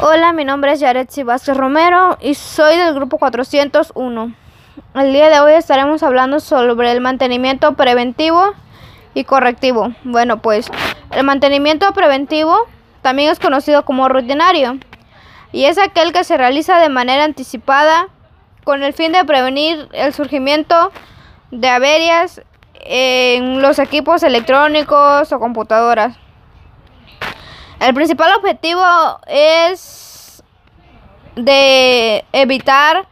Hola, mi nombre es Yaretsi Vázquez Romero y soy del grupo 401. El día de hoy estaremos hablando sobre el mantenimiento preventivo y correctivo. Bueno, pues el mantenimiento preventivo también es conocido como rutinario y es aquel que se realiza de manera anticipada con el fin de prevenir el surgimiento de averias en los equipos electrónicos o computadoras. El principal objetivo es de evitar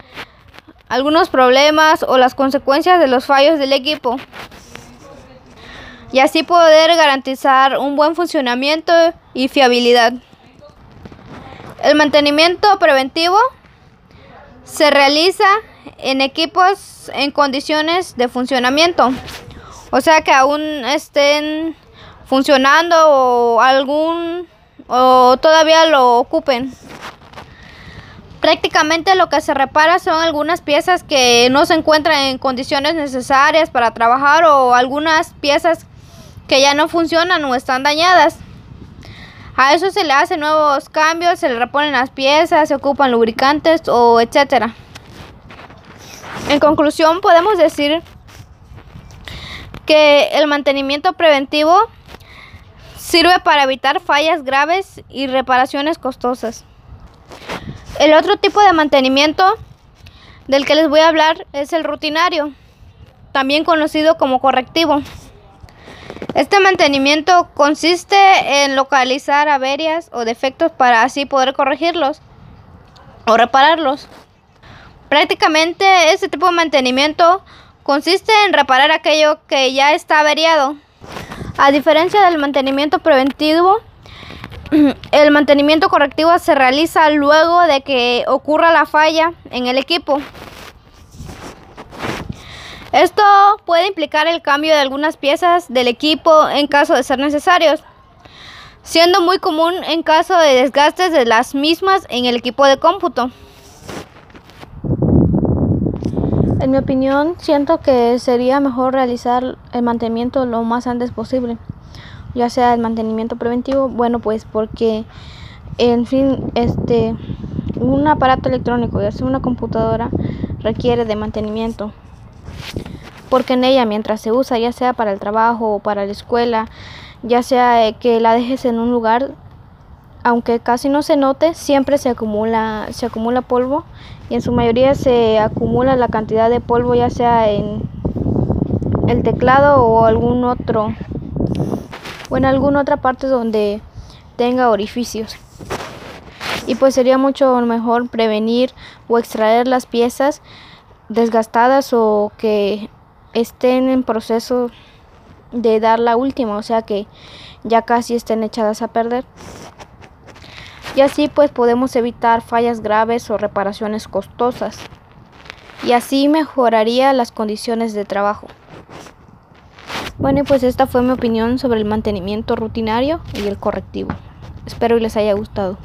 algunos problemas o las consecuencias de los fallos del equipo y así poder garantizar un buen funcionamiento y fiabilidad. El mantenimiento preventivo se realiza en equipos en condiciones de funcionamiento, o sea que aún estén funcionando o algún o todavía lo ocupen. Prácticamente lo que se repara son algunas piezas que no se encuentran en condiciones necesarias para trabajar o algunas piezas que ya no funcionan o están dañadas. A eso se le hacen nuevos cambios, se le reponen las piezas, se ocupan lubricantes o etcétera. En conclusión, podemos decir que el mantenimiento preventivo Sirve para evitar fallas graves y reparaciones costosas. El otro tipo de mantenimiento del que les voy a hablar es el rutinario, también conocido como correctivo. Este mantenimiento consiste en localizar averias o defectos para así poder corregirlos o repararlos. Prácticamente este tipo de mantenimiento consiste en reparar aquello que ya está averiado a diferencia del mantenimiento preventivo, el mantenimiento correctivo se realiza luego de que ocurra la falla en el equipo. Esto puede implicar el cambio de algunas piezas del equipo en caso de ser necesarios, siendo muy común en caso de desgastes de las mismas en el equipo de cómputo. En mi opinión, siento que sería mejor realizar el mantenimiento lo más antes posible, ya sea el mantenimiento preventivo, bueno, pues porque en fin, este un aparato electrónico, ya sea una computadora, requiere de mantenimiento. Porque en ella, mientras se usa, ya sea para el trabajo o para la escuela, ya sea que la dejes en un lugar aunque casi no se note, siempre se acumula, se acumula polvo y en su mayoría se acumula la cantidad de polvo ya sea en el teclado o algún otro o en alguna otra parte donde tenga orificios. Y pues sería mucho mejor prevenir o extraer las piezas desgastadas o que estén en proceso de dar la última, o sea que ya casi estén echadas a perder y así pues podemos evitar fallas graves o reparaciones costosas y así mejoraría las condiciones de trabajo. Bueno, y pues esta fue mi opinión sobre el mantenimiento rutinario y el correctivo. Espero que les haya gustado.